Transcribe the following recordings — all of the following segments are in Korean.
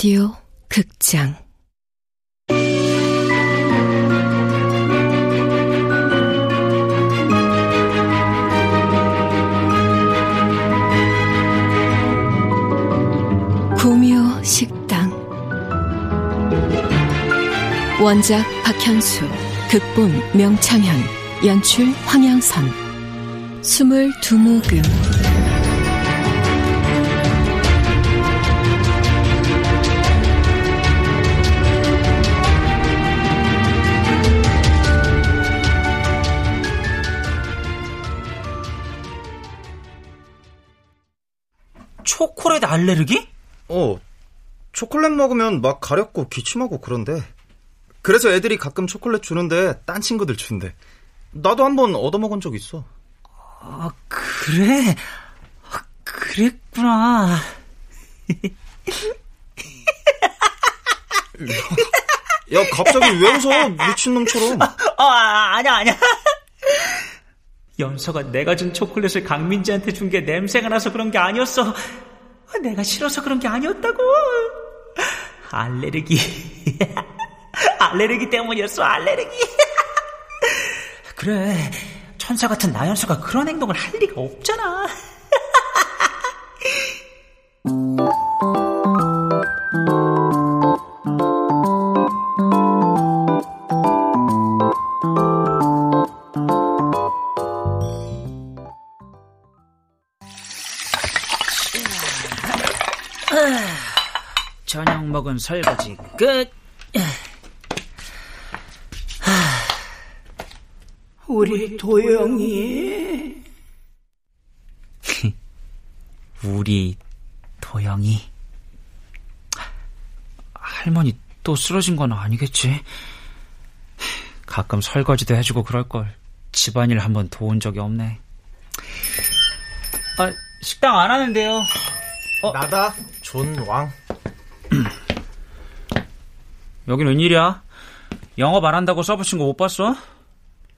라디오 극장. 구미호 식당. 원작 박현수 극본 명창현 연출 황양선. 스물두 모금 초콜릿 알레르기? 어, 초콜릿 먹으면 막 가렵고 기침하고 그런데. 그래서 애들이 가끔 초콜릿 주는데 딴 친구들 준대. 나도 한번 얻어먹은 적 있어. 아, 그래? 아, 그랬구나. 야, 갑자기 왜 웃어? 미친놈처럼. 아, 아니야, 아니야. 연서가 내가 준 초콜릿을 강민지한테 준 게 냄새가 나서 그런 게 아니었어. 내가 싫어서 그런 게 아니었다고. 알레르기. 알레르기 때문이었어, 알레르기. 그래, 천사 같은 나연수가 그런 행동을 할 리가 없잖아. 저녁 먹은 설거지 끝. 우리 도영이 우리 도영이 할머니 또 쓰러진 건 아니겠지? 가끔 설거지도 해주고 그럴 걸 집안일 한번 도운 적이 없네. 아, 식당 안 하는데요. 어? 나다, 존왕. 여긴 웬일이야? 영업 안 한다고 써붙인 거 못 봤어?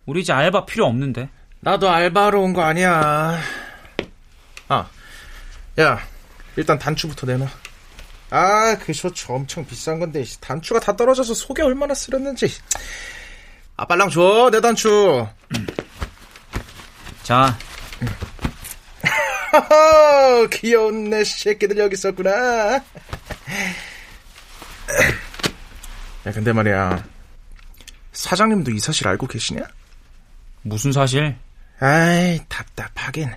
우리 이제 알바 필요 없는데. 나도 알바하러 온거 아니야. 아, 야, 일단 단추부터 내놔. 아, 그 셔츠 엄청 비싼 건데 단추가 다 떨어져서 속에 얼마나 쓰렸는지. 아, 빨랑 줘, 내 단추. 자. 귀여운 내 새끼들 여기 있었구나. 야, 근데 말이야. 사장님도 이 사실 알고 계시냐? 무슨 사실? 아이, 답답하긴.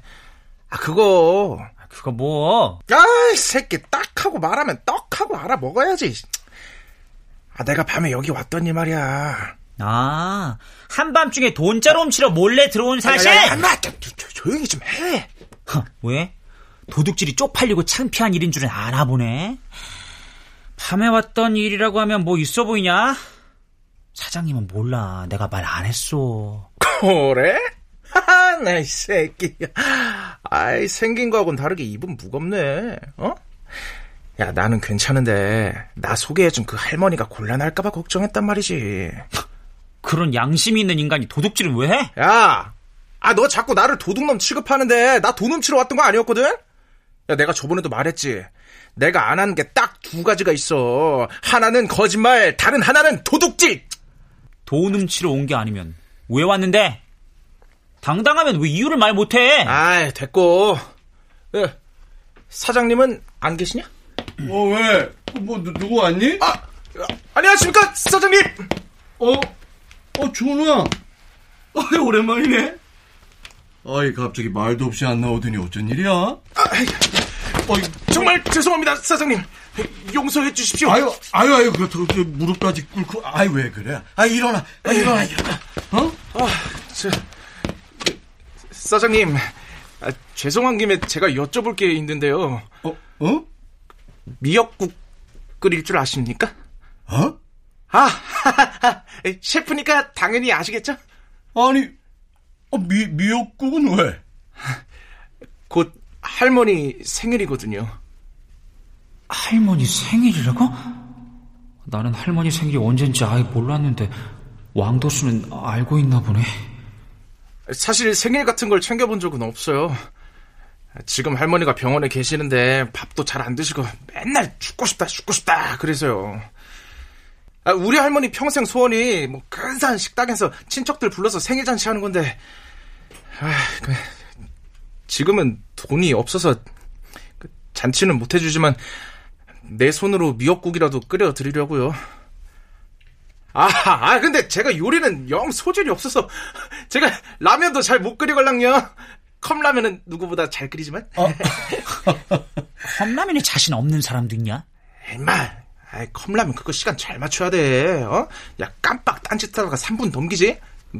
아, 그거. 그거 뭐? 아이, 새끼, 딱 하고 말하면 떡하고 알아 먹어야지. 아, 내가 밤에 여기 왔더니 말이야. 아, 한밤중에 돈자루 훔치러 몰래 들어온 사실? 야, 야, 야, 야, 조용히 좀 해. 허, 왜? 도둑질이 쪽팔리고 창피한 일인 줄은 알아보네. 밤에 왔던 일이라고 하면 뭐 있어 보이냐? 사장님은 몰라. 내가 말 안 했어. 그래? 하하, 나이 새끼. 아이, 생긴 거하고는 다르게 입은 무겁네. 어? 야, 나는 괜찮은데, 나 소개해준 그 할머니가 곤란할까봐 걱정했단 말이지. 그런 양심이 있는 인간이 도둑질을 왜 해? 야! 아, 너 자꾸 나를 도둑놈 취급하는데, 나 돈 훔치러 왔던 거 아니었거든? 야, 내가 저번에도 말했지. 내가 안한게딱 두 가지가 있어. 하나는 거짓말, 다른 하나는 도둑질! 돈 훔치러 온 게 아니면, 왜 왔는데? 당당하면 왜 이유를 말 못해? 아이, 됐고. 예, 사장님은 안 계시냐? 어, 왜? 뭐, 누, 누구 왔니? 아, 안녕하십니까, 사장님! 어, 어, 준우야. 어, 오랜만이네. 아이, 갑자기 말도 없이 안 나오더니 어쩐 일이야? 아, 어, 정말 죄송합니다, 사장님. 용서해 주십시오. 아유, 아유, 아유, 그, 그, 그 무릎까지 꿇고, 아이, 왜 그래? 아, 일어나, 아, 일어나, 일어나. 어? 아, 저, 그, 사장님, 아, 죄송한 김에 제가 여쭤볼 게 있는데요. 어, 어? 미역국 끓일 줄 아십니까? 어? 아, 셰프니까 당연히 아시겠죠? 아니, 어, 미, 미역국은 왜? 곧 할머니 생일이거든요. 할머니 생일이라고? 나는 할머니 생일이 언젠지 아예 몰랐는데 왕도수는 알고 있나 보네. 사실 생일 같은 걸 챙겨본 적은 없어요. 지금 할머니가 병원에 계시는데 밥도 잘 안 드시고 맨날 죽고 싶다 죽고 싶다 그래서요. 아, 우리 할머니 평생 소원이 뭐 근사한 식당에서 친척들 불러서 생일 잔치 하는 건데 아, 그, 지금은 돈이 없어서 그 잔치는 못 해주지만 내 손으로 미역국이라도 끓여 드리려고요. 아, 아, 근데 제가 요리는 영 소질이 없어서 제가 라면도 잘 못 끓이걸랑요. 컵라면은 누구보다 잘 끓이지만. 어. 컵라면에 자신 없는 사람도 있냐? 임마, 컵라면 그거 시간 잘 맞춰야 돼. 어? 야, 깜빡 딴짓하다가 3분 넘기지?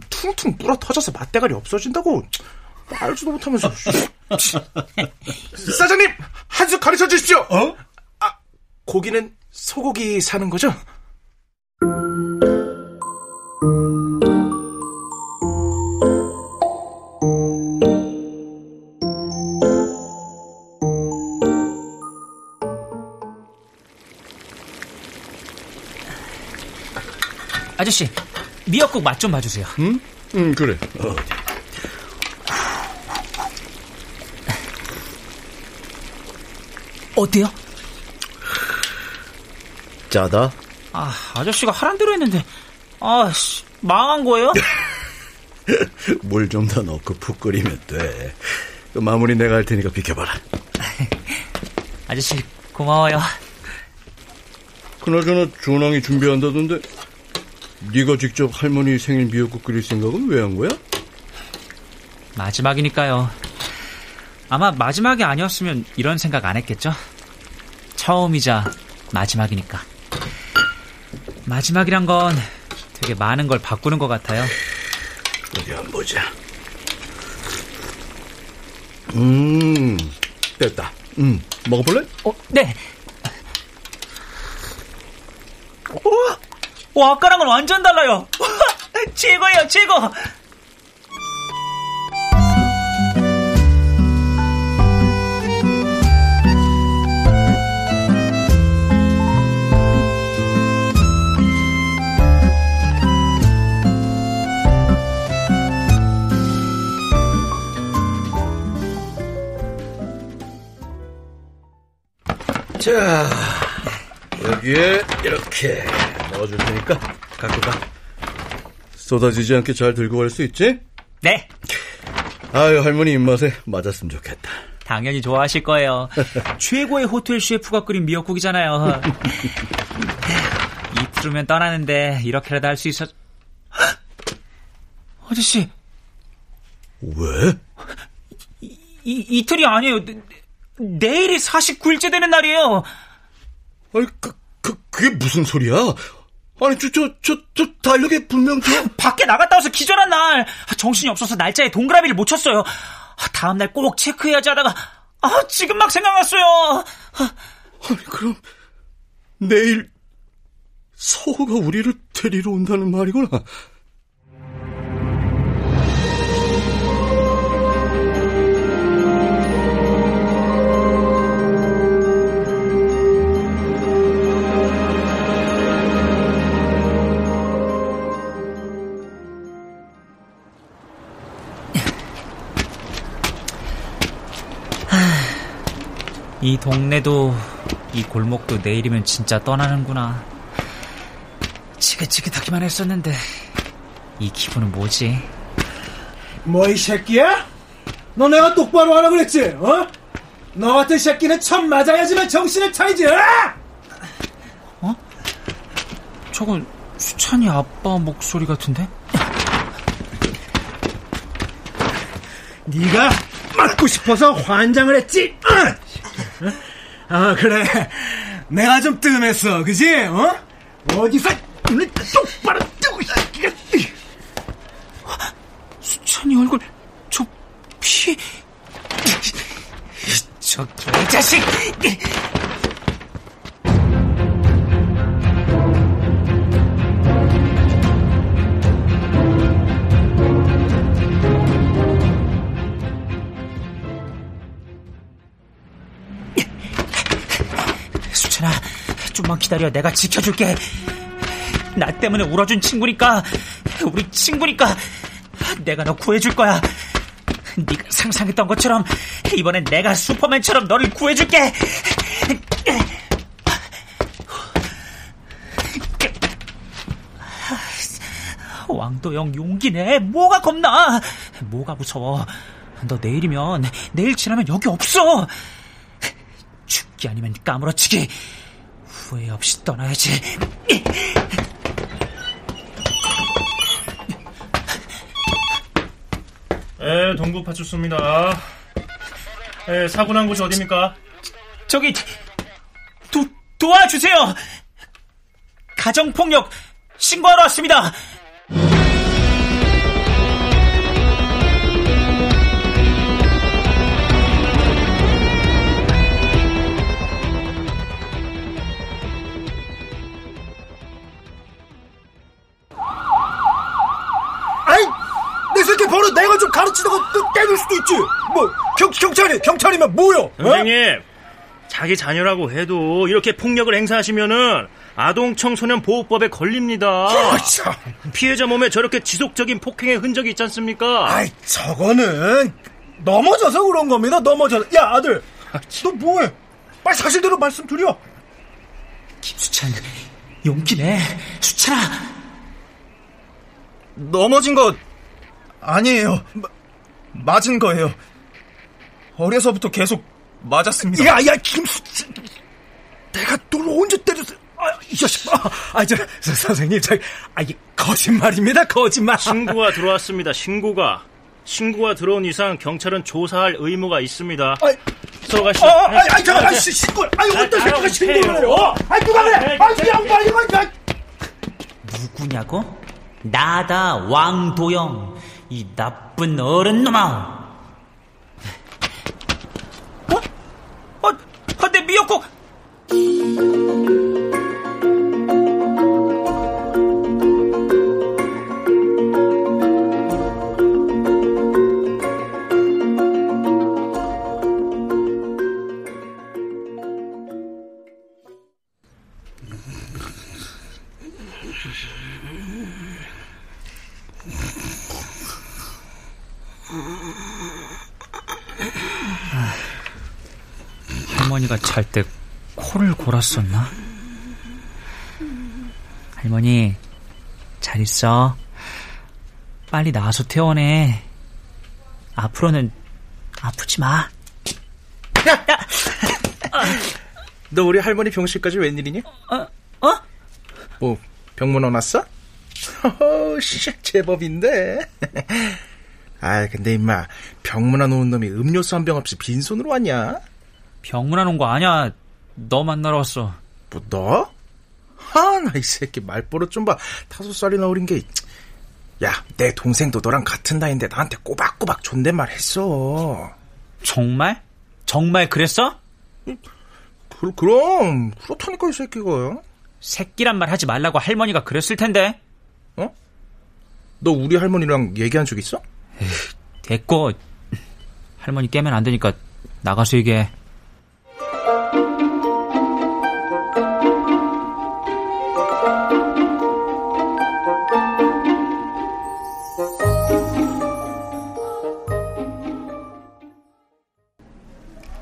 퉁퉁 불어 터져서 맛대가리 없어진다고. 알지도 못하면서. 사장님, 한수 가르쳐 주십시오. 어? 아, 고기는 소고기 사는 거죠? 아저씨, 미역국 맛 좀 봐주세요. 응? 응, 그래. 어. 어때요? 짜다. 아, 아저씨가 하란 대로 했는데, 아, 씨, 망한 거예요? 물 좀 더 넣고 푹 끓이면 돼. 그 마무리 내가 할 테니까 비켜봐라. 아저씨, 고마워요. 그나저나 조낭이 준비한다던데 네가 직접 할머니 생일 미역국 끓일 생각은 왜 한 거야? 마지막이니까요. 아마 마지막이 아니었으면 이런 생각 안 했겠죠? 처음이자 마지막이니까. 마지막이란 건 되게 많은 걸 바꾸는 것 같아요. 어디 한번 보자. 음, 됐다. 음, 먹어볼래? 어, 네. 우 와! 와, 아까랑은 완전 달라요. 최고예요, 최고. 자, 여기에 이렇게 넣어줄 테니까 갖고 가. 쏟아지지 않게 잘 들고 갈 수 있지? 네. 아유, 할머니 입맛에 맞았으면 좋겠다. 당연히 좋아하실 거예요. 최고의 호텔 셰프가 끓인 미역국이잖아요. 이틀후면 떠나는데 이렇게라도 할 수 있었... 아저씨. 왜? 이, 이, 이틀이 아니에요. 내일이 49일째 되는 날이에요. 아니, 그, 그, 그게 무슨 소리야? 아니, 저, 저, 저, 저, 달력에 분명 저. 밖에 나갔다 와서 기절한 날. 정신이 없어서 날짜에 동그라미를 못 쳤어요. 다음 날 꼭 체크해야지 하다가, 아, 지금 막 생각났어요. 아니, 그럼, 내일, 서호가 우리를 데리러 온다는 말이구나. 이 동네도 이 골목도 내일이면 진짜 떠나는구나. 지긋지긋하기만 했었는데 이 기분은 뭐지? 뭐 이 새끼야? 너 내가 똑바로 하라 그랬지? 어? 너 같은 새끼는 참 맞아야지만 정신을 차리지. 어? 어? 저건 수찬이 아빠 목소리 같은데? 네가 맞고 싶어서 환장을 했지. 어? 아 그래. 내가 좀 뜸했어, 그지? 어? 어디서 눈을 똑바로 뜨고. 수찬이 얼굴 저 피. 저 개자식! 좀만 기다려. 내가 지켜줄게. 나 때문에 울어준 친구니까, 우리 친구니까, 내가 너 구해줄 거야. 네가 상상했던 것처럼 이번엔 내가 슈퍼맨처럼 너를 구해줄게. 왕도영 용기네. 뭐가 겁나? 뭐가 무서워? 너 내일이면 내일 지나면 여기 없어. 죽기 아니면 까무러치기. 후회 없이 떠나야지. 예, 동부 파출소입니다. 예, 사고 난 곳이 어디입니까? 저기 도, 도와주세요. 가정폭력 신고하러 왔습니다. 버릇 내가 좀 가르치다가 또 때릴 수도 있지. 뭐, 경, 경찰이, 경찰이면 뭐요? 선생님, 자기 자녀라고 해도 이렇게 폭력을 행사하시면은 아동 청소년 보호법에 걸립니다. 아, 참. 피해자 몸에 저렇게 지속적인 폭행의 흔적이 있지 않습니까? 아이, 저거는 넘어져서 그런 겁니다. 넘어져서. 야, 아들, 너 뭐해? 빨리 사실대로 말씀 드려. 김수찬 용기네. 수찬아. 넘어진 거 아니에요. 마- 맞은 거예요. 어려서부터 계속 맞았습니다. 야, 야, 김수, 내가 널 언제 때렸어? 아, 이 자식, 아, 아, 저, 저, 선생님, 저, 아, 이게 거짓말입니다, 거짓말. 신고가 들어왔습니다. 신고가. 신고가 들어온 이상 경찰은 조사할 의무가 있습니다. 아이, 들어가시죠. 어, 아이, 아이, 잠깐, 씨, 신고, 아이, 어떤 새끼가. 신고를 해요? 아이, 누가 그래? 아이, 그냥 빨리, 빨리, 빨리. 누구냐고? 나다 왕도영. 이 나쁜 어른 놈아. 어? 어? 어, 내 미역국. 할머니가 잘 때 코를 골았었나? 할머니, 잘 있어. 빨리 나와서 퇴원해. 앞으로는 아프지 마. 너 우리 할머니 병실까지 웬일이냐? 어? 어? 뭐 병문안 왔어? 허허, 씨, 제법인데. 아, 근데 임마 병문안 오는 놈이 음료수 한 병 없이 빈손으로 왔냐? 병문안 온 거 아니야. 너 만나러 왔어. 뭐 너? 아, 나이 새끼 말버릇 좀 봐. 다섯 살이나 어린 게. 야, 내 동생도 너랑 같은 나이인데 나한테 꼬박꼬박 존댓말 했어. 정말? 정말 그랬어? 그, 그럼 그렇다니까 이 새끼가. 새끼란 말 하지 말라고 할머니가 그랬을 텐데. 너 우리 할머니랑 얘기한 적 있어? 됐고. 할머니 깨면 안 되니까 나가서 얘기해.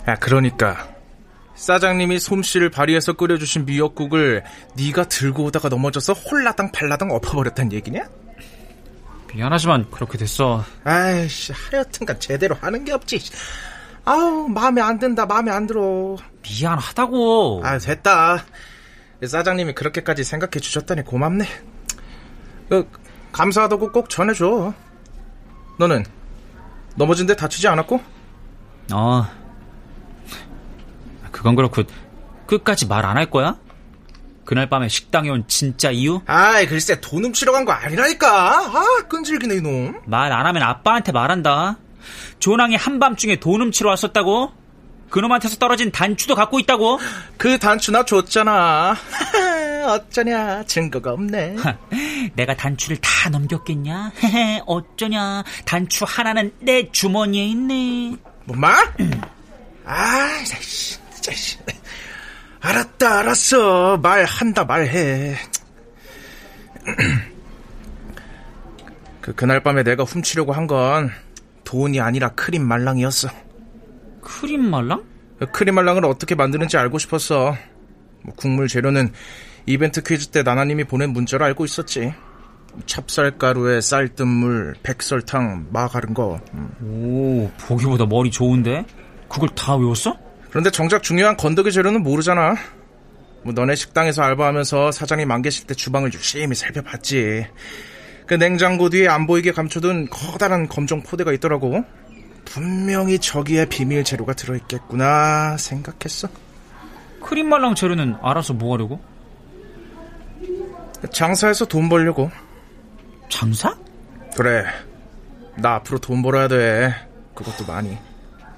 야, 그러니까 사장님이 솜씨를 발휘해서 끓여주신 미역국을 네가 들고 오다가 넘어져서 홀라당 팔라당 엎어버렸단 얘기냐? 미안하지만 그렇게 됐어. 아이씨, 하여튼간 제대로 하는 게 없지. 아우, 마음에 안 든다, 마음에 안 들어. 미안하다고. 아, 됐다. 사장님이 그렇게까지 생각해 주셨다니 고맙네. 그, 감사하다고 꼭 전해줘. 너는 넘어진 데 다치지 않았고? 어. 그건 그렇고 끝까지 말 안 할 거야? 그날 밤에 식당에 온 진짜 이유? 아이, 글쎄, 돈 훔치러 간 거 아니라니까. 아, 끈질기네, 이놈. 말 안 하면 아빠한테 말한다. 조낭이 한밤중에 돈 훔치러 왔었다고? 그놈한테서 떨어진 단추도 갖고 있다고? 그 단추 나 줬잖아. 어쩌냐, 증거가 없네. 내가 단추를 다 넘겼겠냐? 어쩌냐? 단추 하나는 내 주머니에 있네. 뭐, 마? 아, 씨, 진짜, 씨. 알았다, 알았어. 말한다, 말해. 그, 그날 밤에 내가 훔치려고 한 건 돈이 아니라 크림 말랑이었어. 크림 말랑? 크림 말랑을 어떻게 만드는지 알고 싶었어. 뭐 국물 재료는 이벤트 퀴즈 때 나나님이 보낸 문자로 알고 있었지. 찹쌀가루에 쌀뜨물, 백설탕, 마가른 거. 음. 오, 보기보다 머리 좋은데? 그걸 다 외웠어? 그런데 정작 중요한 건더기 재료는 모르잖아. 뭐 너네 식당에서 알바하면서 사장님 안 계실 때 주방을 유심히 살펴봤지. 그 냉장고 뒤에 안 보이게 감춰둔 커다란 검정 포대가 있더라고. 분명히 저기에 비밀 재료가 들어있겠구나 생각했어. 크림 말랑 재료는 알아서 뭐 하려고? 장사해서 돈 벌려고. 장사? 그래. 나 앞으로 돈 벌어야 돼. 그것도 많이.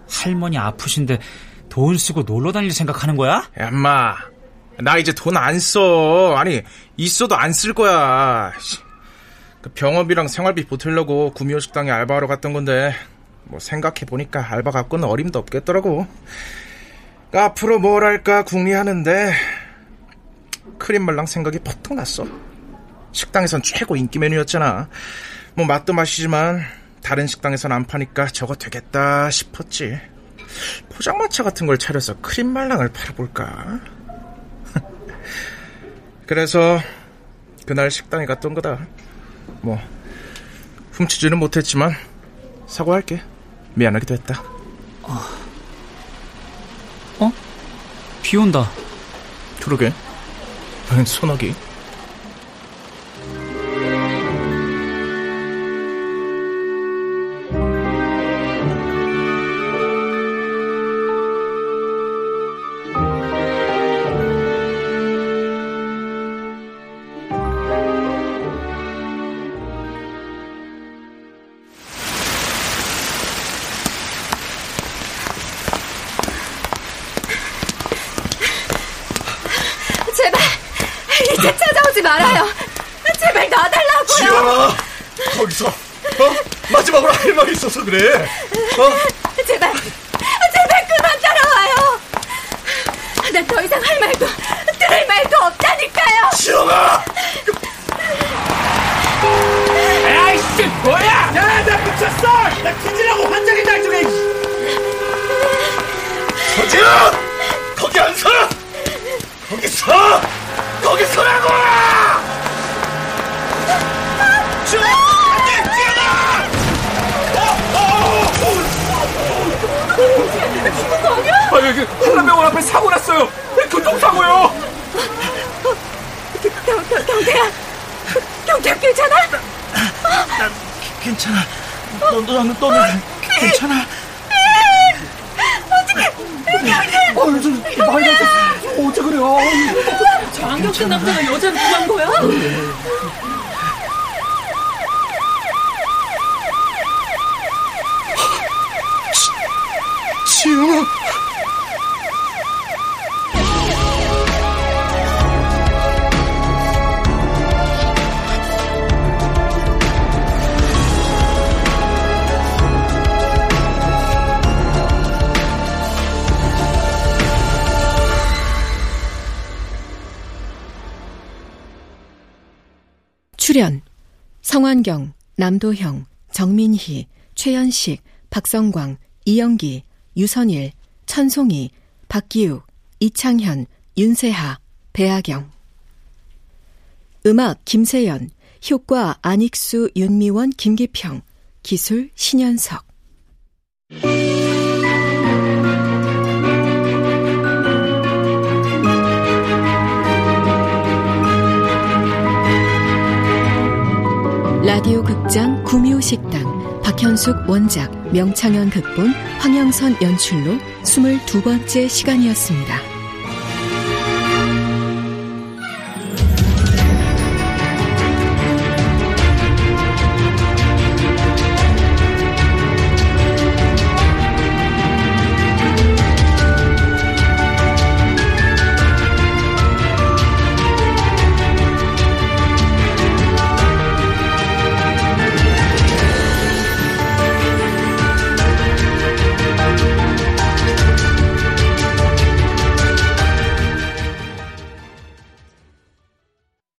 할머니 아프신데 돈 쓰고 놀러 다닐 생각하는 거야? 야, 엄마. 나 이제 돈 안 써. 아니, 있어도 안 쓸 거야. 그 병업이랑 생활비 보태려고 구미호 식당에 알바하러 갔던 건데, 뭐 생각해보니까 알바 갖고는 어림도 없겠더라고. 그 앞으로 뭘 할까 궁리하는데, 크림 말랑 생각이 퍼뜩 났어. 식당에선 최고 인기 메뉴였잖아. 뭐 맛도 맛이지만, 다른 식당에선 안 파니까 저거 되겠다 싶었지. 포장마차 같은 걸 차려서 크림 말랑을 팔아볼까? 그래서 그날 식당에 갔던 거다. 뭐 훔치지는 못했지만 사과할게. 미안하기도 했다. 어? 비 온다. 그러게. 웬 소나기? 이 있어서 그래. 어? 제발 제발 그만 따라와요. 난 더 이상 할 말도 들을 말도 없다니까요. 지연아, 아이씨 뭐야? 야나 미쳤어! 나 뒤지라고 환장이 나중에. 서지연, 거기 안 서. 거기 서. 거기 서라고. 여기 한라병원 앞에 사고 났어요. 교통사고요. 경, 경, 경태야. 경태야 괜찮아? 괜찮아. 너, 너, 너, 너는 괜찮아. 어떻게? 어, 말도 어째 그래요? 저 안경 낀 남자가 여자를 구한 거야? 지연아. 출연 성환경, 남도형, 정민희, 최연식, 박성광, 이영기, 유선일, 천송이, 박기욱, 이창현, 윤세하, 배아경. 음악 김세연, 효과 안익수, 윤미원, 김기평, 기술 신현석 라디오 극장 구미호 식당 박현숙 원작 명창현 극본 황영선 연출로 22번째 시간이었습니다.